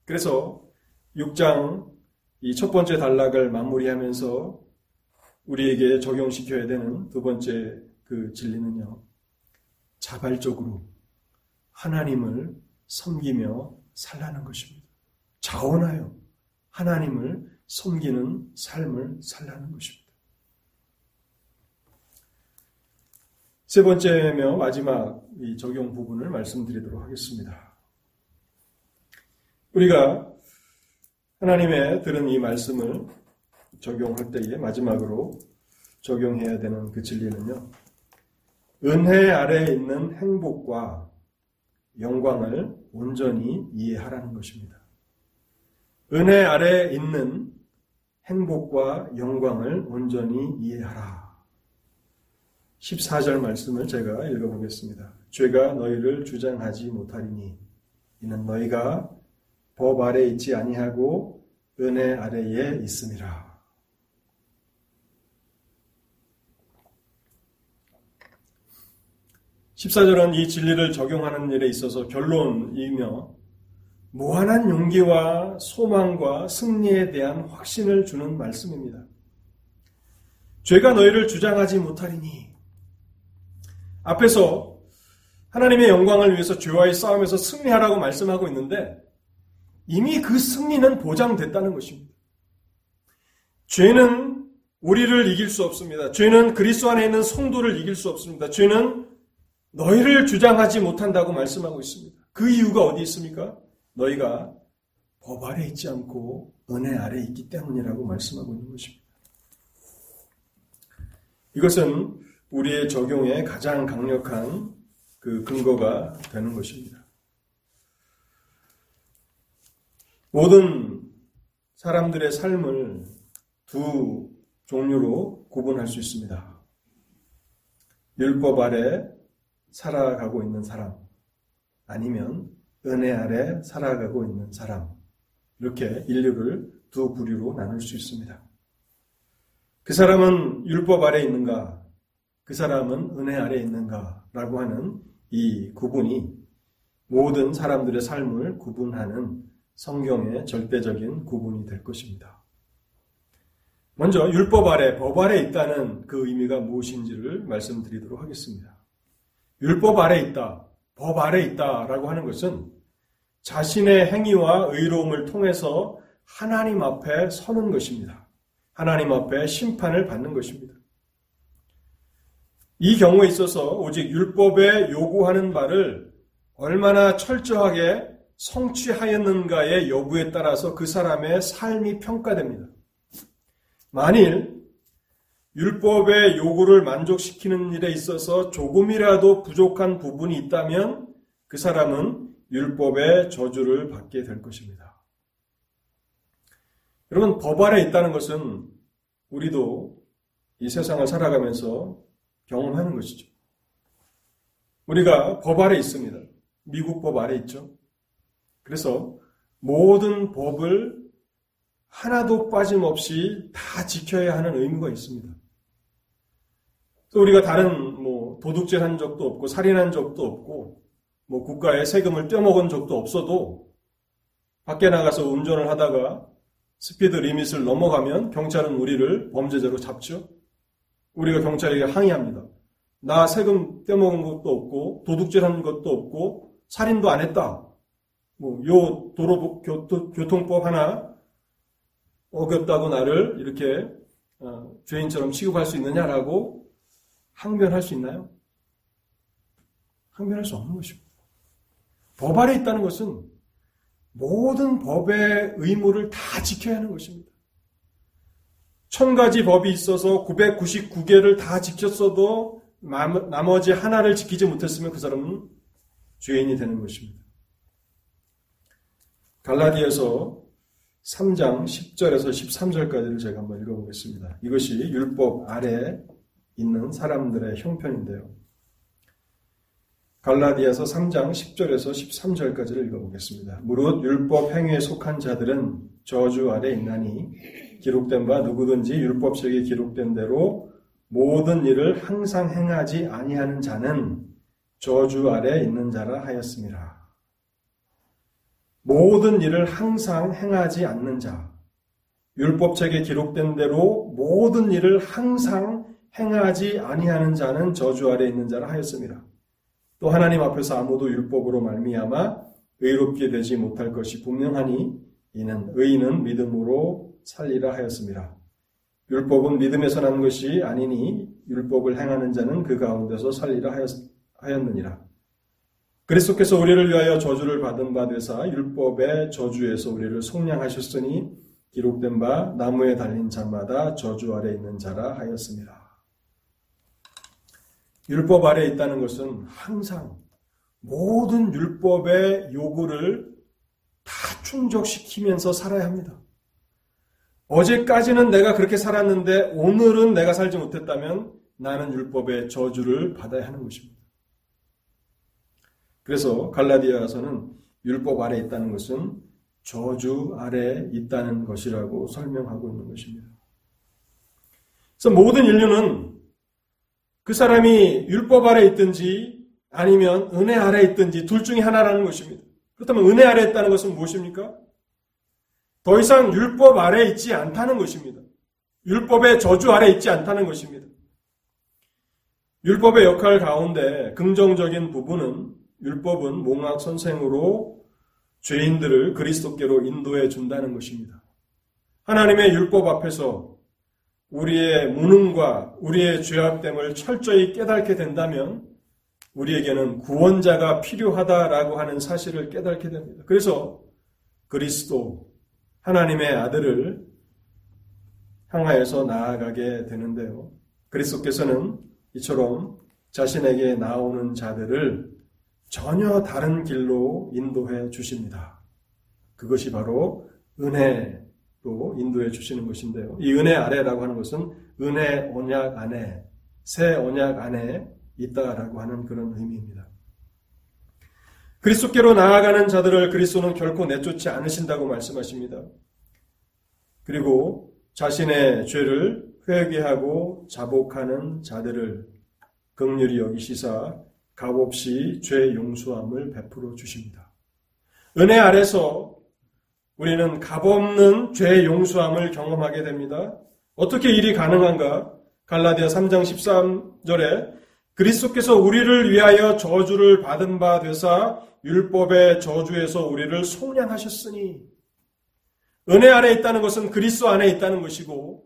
그래서 6장 이 첫 번째 단락을 마무리하면서 우리에게 적용시켜야 되는 두 번째 그 진리는요. 자발적으로 하나님을 섬기며 살라는 것입니다. 자원하여 하나님을 섬기는 삶을 살라는 것입니다. 세 번째며 마지막 이 적용 부분을 말씀드리도록 하겠습니다. 우리가 하나님의 들은 이 말씀을 적용할 때에 마지막으로 적용해야 되는 그 진리는요. 은혜 아래에 있는 행복과 영광을 온전히 이해하라는 것입니다. 은혜 아래에 있는 행복과 영광을 온전히 이해하라. 14절 말씀을 제가 읽어보겠습니다. 죄가 너희를 주장하지 못하리니 이는 너희가 법 아래 있지 아니하고 은혜 아래에 있음이라. 14절은 이 진리를 적용하는 일에 있어서 결론이며 무한한 용기와 소망과 승리에 대한 확신을 주는 말씀입니다. 죄가 너희를 주장하지 못하리니 앞에서 하나님의 영광을 위해서 죄와의 싸움에서 승리하라고 말씀하고 있는데 이미 그 승리는 보장됐다는 것입니다. 죄는 우리를 이길 수 없습니다. 죄는 그리스도 안에 있는 성도를 이길 수 없습니다. 죄는 너희를 주장하지 못한다고 말씀하고 있습니다. 그 이유가 어디 있습니까? 너희가 법 아래 있지 않고 은혜 아래 있기 때문이라고 말씀하고 있는 것입니다. 이것은 우리의 적용에 가장 강력한 그 근거가 되는 것입니다. 모든 사람들의 삶을 두 종류로 구분할 수 있습니다. 율법 아래 살아가고 있는 사람, 아니면 은혜 아래 살아가고 있는 사람, 이렇게 인류를 두 부류로 나눌 수 있습니다. 그 사람은 율법 아래 있는가? 그 사람은 은혜 아래 있는가? 라고 하는 이 구분이 모든 사람들의 삶을 구분하는 성경의 절대적인 구분이 될 것입니다. 먼저 율법 아래, 법 아래 있다는 그 의미가 무엇인지를 말씀드리도록 하겠습니다. 율법 아래 있다, 법 아래 있다라고 하는 것은 자신의 행위와 의로움을 통해서 하나님 앞에 서는 것입니다. 하나님 앞에 심판을 받는 것입니다. 이 경우에 있어서 오직 율법에 요구하는 바를 얼마나 철저하게 성취하였는가의 여부에 따라서 그 사람의 삶이 평가됩니다. 만일 율법의 요구를 만족시키는 일에 있어서 조금이라도 부족한 부분이 있다면 그 사람은 율법의 저주를 받게 될 것입니다. 여러분, 법 아래 있다는 것은 우리도 이 세상을 살아가면서 경험하는 것이죠. 우리가 법 아래 있습니다. 미국 법 아래 있죠. 그래서 모든 법을 하나도 빠짐없이 다 지켜야 하는 의무가 있습니다. 또 우리가 다른 뭐 도둑질 한 적도 없고 살인한 적도 없고 뭐 국가의 세금을 떼먹은 적도 없어도 밖에 나가서 운전을 하다가 스피드 리밋을 넘어가면 경찰은 우리를 범죄자로 잡죠. 우리가 경찰에게 항의합니다. 나 세금 떼먹은 것도 없고 도둑질 한 것도 없고 살인도 안 했다. 뭐 요 도로 교통법 하나 어겼다고 나를 이렇게 어, 죄인처럼 취급할 수 있느냐라고 항변할 수 있나요? 항변할 수 없는 것입니다. 법 아래 있다는 것은 모든 법의 의무를 다 지켜야 하는 것입니다. 천 가지 법이 있어서 999개를 다 지켰어도 나머지 하나를 지키지 못했으면 그 사람은 죄인이 되는 것입니다. 갈라디아서 3장 10절에서 13절까지를 제가 한번 읽어보겠습니다. 이것이 율법 아래 있는 사람들의 형편인데요. 갈라디아서 3장 10절에서 13절까지를 읽어보겠습니다. 무릇 율법 행위에 속한 자들은 저주 아래 있나니 기록된 바 누구든지 율법책에 기록된 대로 모든 일을 항상 행하지 아니하는 자는 저주 아래 있는 자라 하였습니다. 모든 일을 항상 행하지 않는 자, 율법책에 기록된 대로 모든 일을 항상 행하지 아니하는 자는 저주 아래 있는 자라 하였습니다. 또 하나님 앞에서 아무도 율법으로 말미암아 의롭게 되지 못할 것이 분명하니 이는 의인은 믿음으로 살리라 하였습니다. 율법은 믿음에서 난 것이 아니니 율법을 행하는 자는 그 가운데서 살리라 하였느니라. 그리스도께서 우리를 위하여 저주를 받은 바 되사 율법의 저주에서 우리를 속량하셨으니 기록된 바 나무에 달린 자마다 저주 아래 있는 자라 하였습니다. 율법 아래 있다는 것은 항상 모든 율법의 요구를 다 충족시키면서 살아야 합니다. 어제까지는 내가 그렇게 살았는데 오늘은 내가 살지 못했다면 나는 율법의 저주를 받아야 하는 것입니다. 그래서 갈라디아서는 율법 아래 있다는 것은 저주 아래 있다는 것이라고 설명하고 있는 것입니다. 그래서 모든 인류는 그 사람이 율법 아래 있든지 아니면 은혜 아래 있든지 둘 중에 하나라는 것입니다. 그렇다면 은혜 아래 있다는 것은 무엇입니까? 더 이상 율법 아래 있지 않다는 것입니다. 율법의 저주 아래 있지 않다는 것입니다. 율법의 역할 가운데 긍정적인 부분은 율법은 몽학 선생으로 죄인들을 그리스도께로 인도해 준다는 것입니다. 하나님의 율법 앞에서 우리의 무능과 우리의 죄악됨을 철저히 깨닫게 된다면 우리에게는 구원자가 필요하다라고 하는 사실을 깨닫게 됩니다. 그래서 그리스도 하나님의 아들을 향하여서 나아가게 되는데요. 그리스도께서는 이처럼 자신에게 나오는 자들을 전혀 다른 길로 인도해 주십니다. 그것이 바로 은혜 로 인도해 주시는 것인데요. 이 은혜 아래라고 하는 것은 은혜 언약 안에, 새 언약 안에 있다라고 하는 그런 의미입니다. 그리스도께로 나아가는 자들을 그리스도는 결코 내쫓지 않으신다고 말씀하십니다. 그리고 자신의 죄를 회개하고 자복하는 자들을 극률이 여기시사 값없이 죄 용서함을 베풀어 주십니다. 은혜 아래서 우리는 값없는 죄 용서함을 경험하게 됩니다. 어떻게 일이 가능한가? 갈라디아 3장 13절에 그리스도께서 우리를 위하여 저주를 받은 바 되사 율법의 저주에서 우리를 속량하셨으니 은혜 안에 있다는 것은 그리스도 안에 있다는 것이고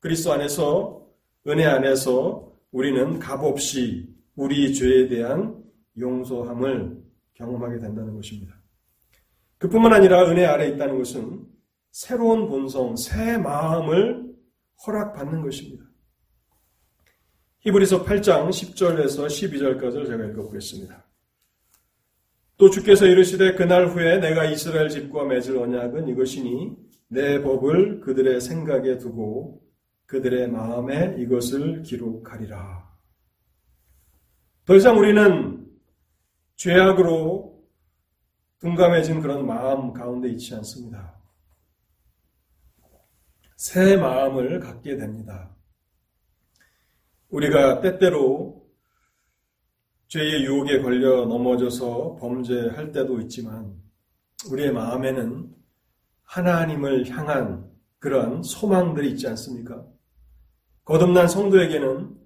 그리스도 안에서 은혜 안에서 우리는 값없이 우리 죄에 대한 용서함을 경험하게 된다는 것입니다. 그뿐만 아니라 은혜 아래 있다는 것은 새로운 본성, 새 마음을 허락받는 것입니다. 히브리서 8장 10절에서 12절까지를 제가 읽어보겠습니다. 또 주께서 이르시되 그날 후에 내가 이스라엘 집과 맺을 언약은 이것이니 내 법을 그들의 생각에 두고 그들의 마음에 이것을 기록하리라. 더 이상 우리는 죄악으로 둔감해진 그런 마음 가운데 있지 않습니다. 새 마음을 갖게 됩니다. 우리가 때때로 죄의 유혹에 걸려 넘어져서 범죄할 때도 있지만 우리의 마음에는 하나님을 향한 그런 소망들이 있지 않습니까? 거듭난 성도에게는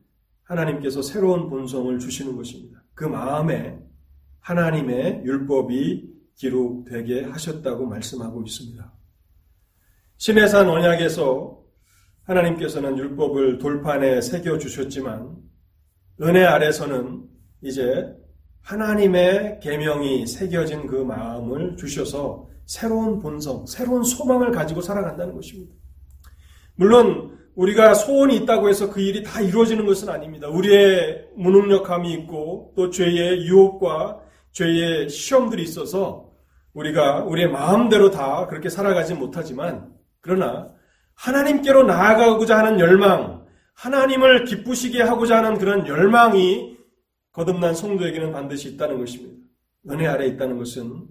하나님께서 새로운 본성을 주시는 것입니다. 그 마음에 하나님의 율법이 기록되게 하셨다고 말씀하고 있습니다. 신해산 언약에서 하나님께서는 율법을 돌판에 새겨 주셨지만 은혜 아래서는 이제 하나님의 계명이 새겨진 그 마음을 주셔서 새로운 본성, 새로운 소망을 가지고 살아간다는 것입니다. 물론 우리가 소원이 있다고 해서 그 일이 다 이루어지는 것은 아닙니다. 우리의 무능력함이 있고 또 죄의 유혹과 죄의 시험들이 있어서 우리가 우리의 마음대로 다 그렇게 살아가지 못하지만 그러나 하나님께로 나아가고자 하는 열망, 하나님을 기쁘시게 하고자 하는 그런 열망이 거듭난 성도에게는 반드시 있다는 것입니다. 은혜 아래 있다는 것은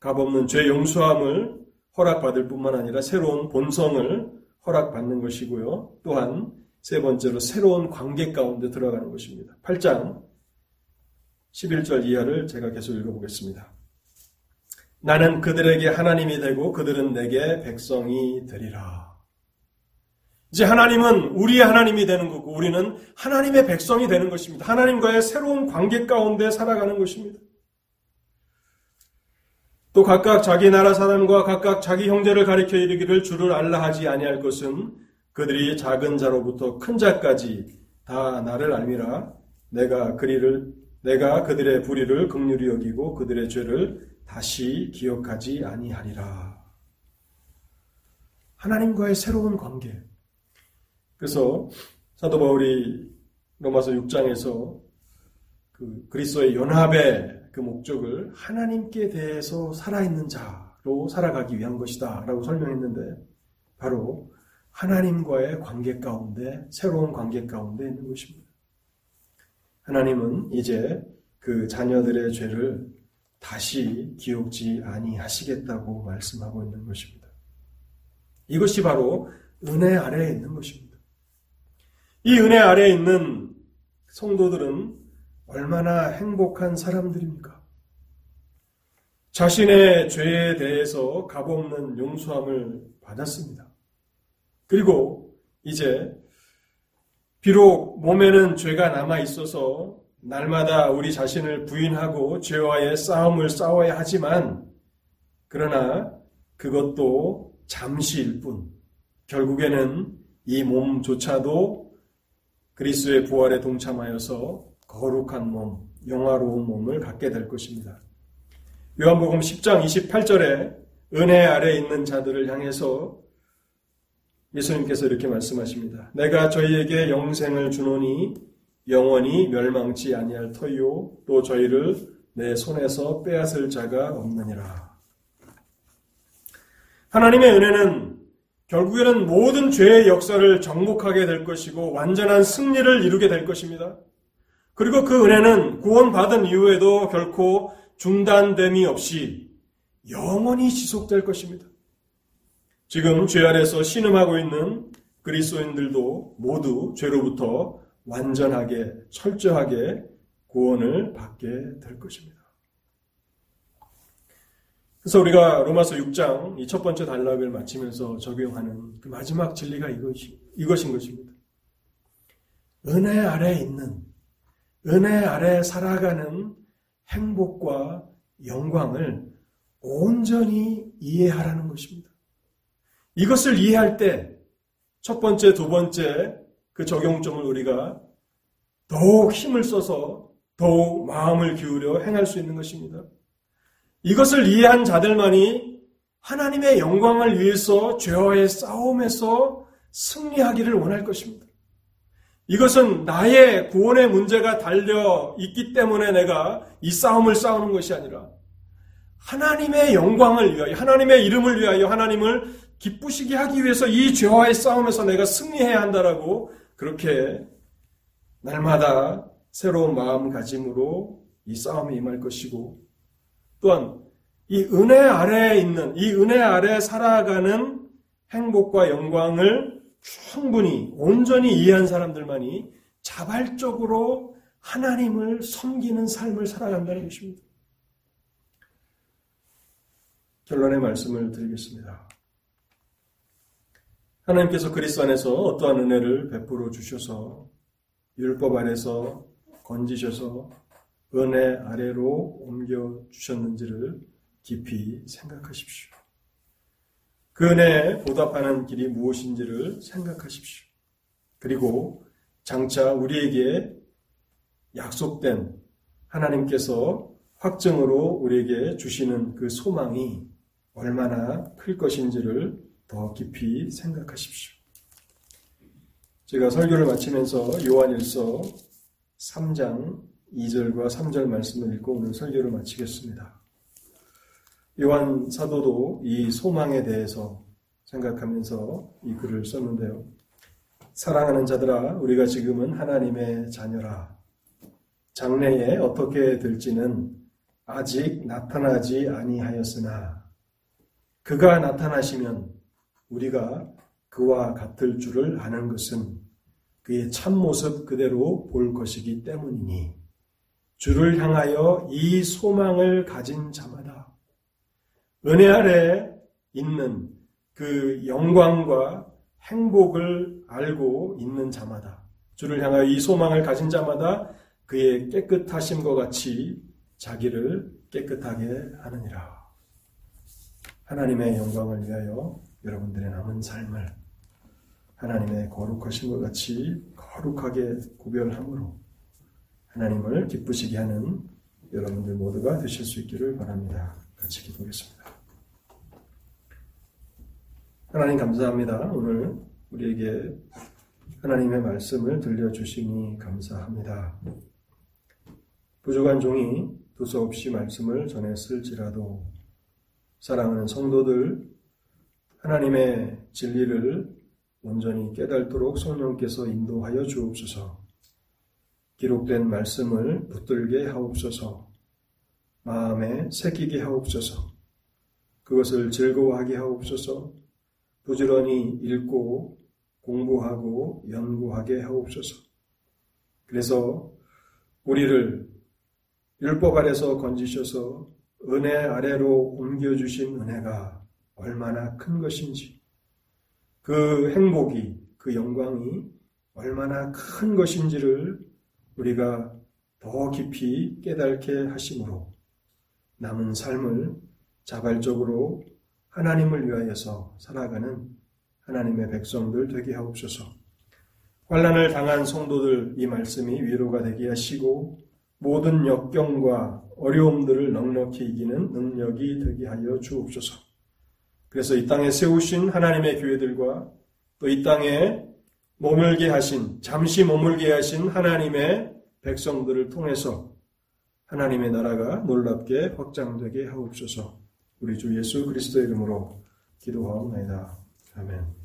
값없는 죄 용서함을 허락받을 뿐만 아니라 새로운 본성을 허락받는 것이고요. 또한 세 번째로 새로운 관계 가운데 들어가는 것입니다. 8장 11절 이하를 제가 계속 읽어보겠습니다. 나는 그들에게 하나님이 되고 그들은 내게 백성이 되리라. 이제 하나님은 우리의 하나님이 되는 거고 우리는 하나님의 백성이 되는 것입니다. 하나님과의 새로운 관계 가운데 살아가는 것입니다. 또 각각 자기 나라 사람과 각각 자기 형제를 가리켜 이르기를 주를 알라 하지 아니할 것은 그들이 작은 자로부터 큰 자까지 다 나를 알미라 내가 그리를 내가 그들의 불의를 극률히 여기고 그들의 죄를 다시 기억하지 아니하리라. 하나님과의 새로운 관계. 그래서 사도 바울이 로마서 6장에서 그 그리스도의 연합의 그 목적을 하나님께 대해서 살아있는 자로 살아가기 위한 것이다 라고 설명했는데 바로 하나님과의 관계 가운데 새로운 관계 가운데 있는 것입니다. 하나님은 이제 그 자녀들의 죄를 다시 기억지 아니하시겠다고 말씀하고 있는 것입니다. 이것이 바로 은혜 아래에 있는 것입니다. 이 은혜 아래에 있는 성도들은 얼마나 행복한 사람들입니까? 자신의 죄에 대해서 값없는 용서함을 받았습니다. 그리고 이제 비록 몸에는 죄가 남아 있어서 날마다 우리 자신을 부인하고 죄와의 싸움을 싸워야 하지만 그러나 그것도 잠시일 뿐 결국에는 이 몸조차도 그리스도의 부활에 동참하여서 거룩한 몸, 영화로운 몸을 갖게 될 것입니다. 요한복음 10장 28절에 은혜 아래 있는 자들을 향해서 예수님께서 이렇게 말씀하십니다. 내가 저희에게 영생을 주노니 영원히 멸망치 아니할 터이요 또 저희를 내 손에서 빼앗을 자가 없느니라. 하나님의 은혜는 결국에는 모든 죄의 역사를 정복하게 될 것이고 완전한 승리를 이루게 될 것입니다. 그리고 그 은혜는 구원받은 이후에도 결코 중단됨이 없이 영원히 지속될 것입니다. 지금 죄 아래서 신음하고 있는 그리스도인들도 모두 죄로부터 완전하게 철저하게 구원을 받게 될 것입니다. 그래서 우리가 로마서 6장 이 첫 번째 단락을 마치면서 적용하는 그 마지막 진리가 이것이, 이것인 것입니다. 은혜 아래 있는, 은혜 아래 살아가는 행복과 영광을 온전히 이해하라는 것입니다. 이것을 이해할 때 첫 번째, 두 번째 그 적용점을 우리가 더욱 힘을 써서 더욱 마음을 기울여 행할 수 있는 것입니다. 이것을 이해한 자들만이 하나님의 영광을 위해서 죄와의 싸움에서 승리하기를 원할 것입니다. 이것은 나의 구원의 문제가 달려 있기 때문에 내가 이 싸움을 싸우는 것이 아니라 하나님의 영광을 위하여, 하나님의 이름을 위하여 하나님을 기쁘시게 하기 위해서 이 죄와의 싸움에서 내가 승리해야 한다라고 그렇게 날마다 새로운 마음가짐으로 이 싸움에 임할 것이고 또한 이 은혜 아래에 있는 이 은혜 아래 살아가는 행복과 영광을 충분히 온전히 이해한 사람들만이 자발적으로 하나님을 섬기는 삶을 살아간다는 것입니다. 결론의 말씀을 드리겠습니다. 하나님께서 그리스도 안에서 어떠한 은혜를 베풀어 주셔서 율법 아래서 건지셔서 은혜 아래로 옮겨 주셨는지를 깊이 생각하십시오. 그 은혜에 보답하는 길이 무엇인지를 생각하십시오. 그리고 장차 우리에게 약속된 하나님께서 확정으로 우리에게 주시는 그 소망이 얼마나 클 것인지를 더 깊이 생각하십시오. 제가 설교를 마치면서 요한일서 3장 2절과 3절 말씀을 읽고 오늘 설교를 마치겠습니다. 요한 사도도 이 소망에 대해서 생각하면서 이 글을 썼는데요. 사랑하는 자들아, 우리가 지금은 하나님의 자녀라. 장래에 어떻게 될지는 아직 나타나지 아니하였으나 그가 나타나시면 우리가 그와 같을 줄을 아는 것은 그의 참모습 그대로 볼 것이기 때문이니 주를 향하여 이 소망을 가진 자마다 은혜 아래 있는 그 영광과 행복을 알고 있는 자마다 주를 향하여 이 소망을 가진 자마다 그의 깨끗하심과 같이 자기를 깨끗하게 하느니라. 하나님의 영광을 위하여 여러분들의 남은 삶을 하나님의 거룩하심과 같이 거룩하게 구별함으로 하나님을 기쁘시게 하는 여러분들 모두가 되실 수 있기를 바랍니다. 같이 기도하겠습니다. 하나님 감사합니다. 오늘 우리에게 하나님의 말씀을 들려주시니 감사합니다. 부족한 종이 두서없이 말씀을 전했을지라도 사랑하는 성도들 하나님의 진리를 온전히 깨달도록 성령께서 인도하여 주옵소서. 기록된 말씀을 붙들게 하옵소서. 마음에 새기게 하옵소서. 그것을 즐거워하게 하옵소서. 부지런히 읽고 공부하고 연구하게 하옵소서. 그래서 우리를 율법 아래서 건지셔서 은혜 아래로 옮겨주신 은혜가 얼마나 큰 것인지, 그 행복이, 그 영광이 얼마나 큰 것인지를 우리가 더 깊이 깨닫게 하심으로 남은 삶을 자발적으로 하나님을 위하여서 살아가는 하나님의 백성들 되게 하옵소서. 환란을 당한 성도들 이 말씀이 위로가 되게 하시고 모든 역경과 어려움들을 넉넉히 이기는 능력이 되게 하여 주옵소서. 그래서 이 땅에 세우신 하나님의 교회들과 또 이 땅에 머물게 하신 잠시 머물게 하신 하나님의 백성들을 통해서 하나님의 나라가 놀랍게 확장되게 하옵소서. 우리 주 예수 그리스도의 이름으로 기도하옵나이다. 아멘.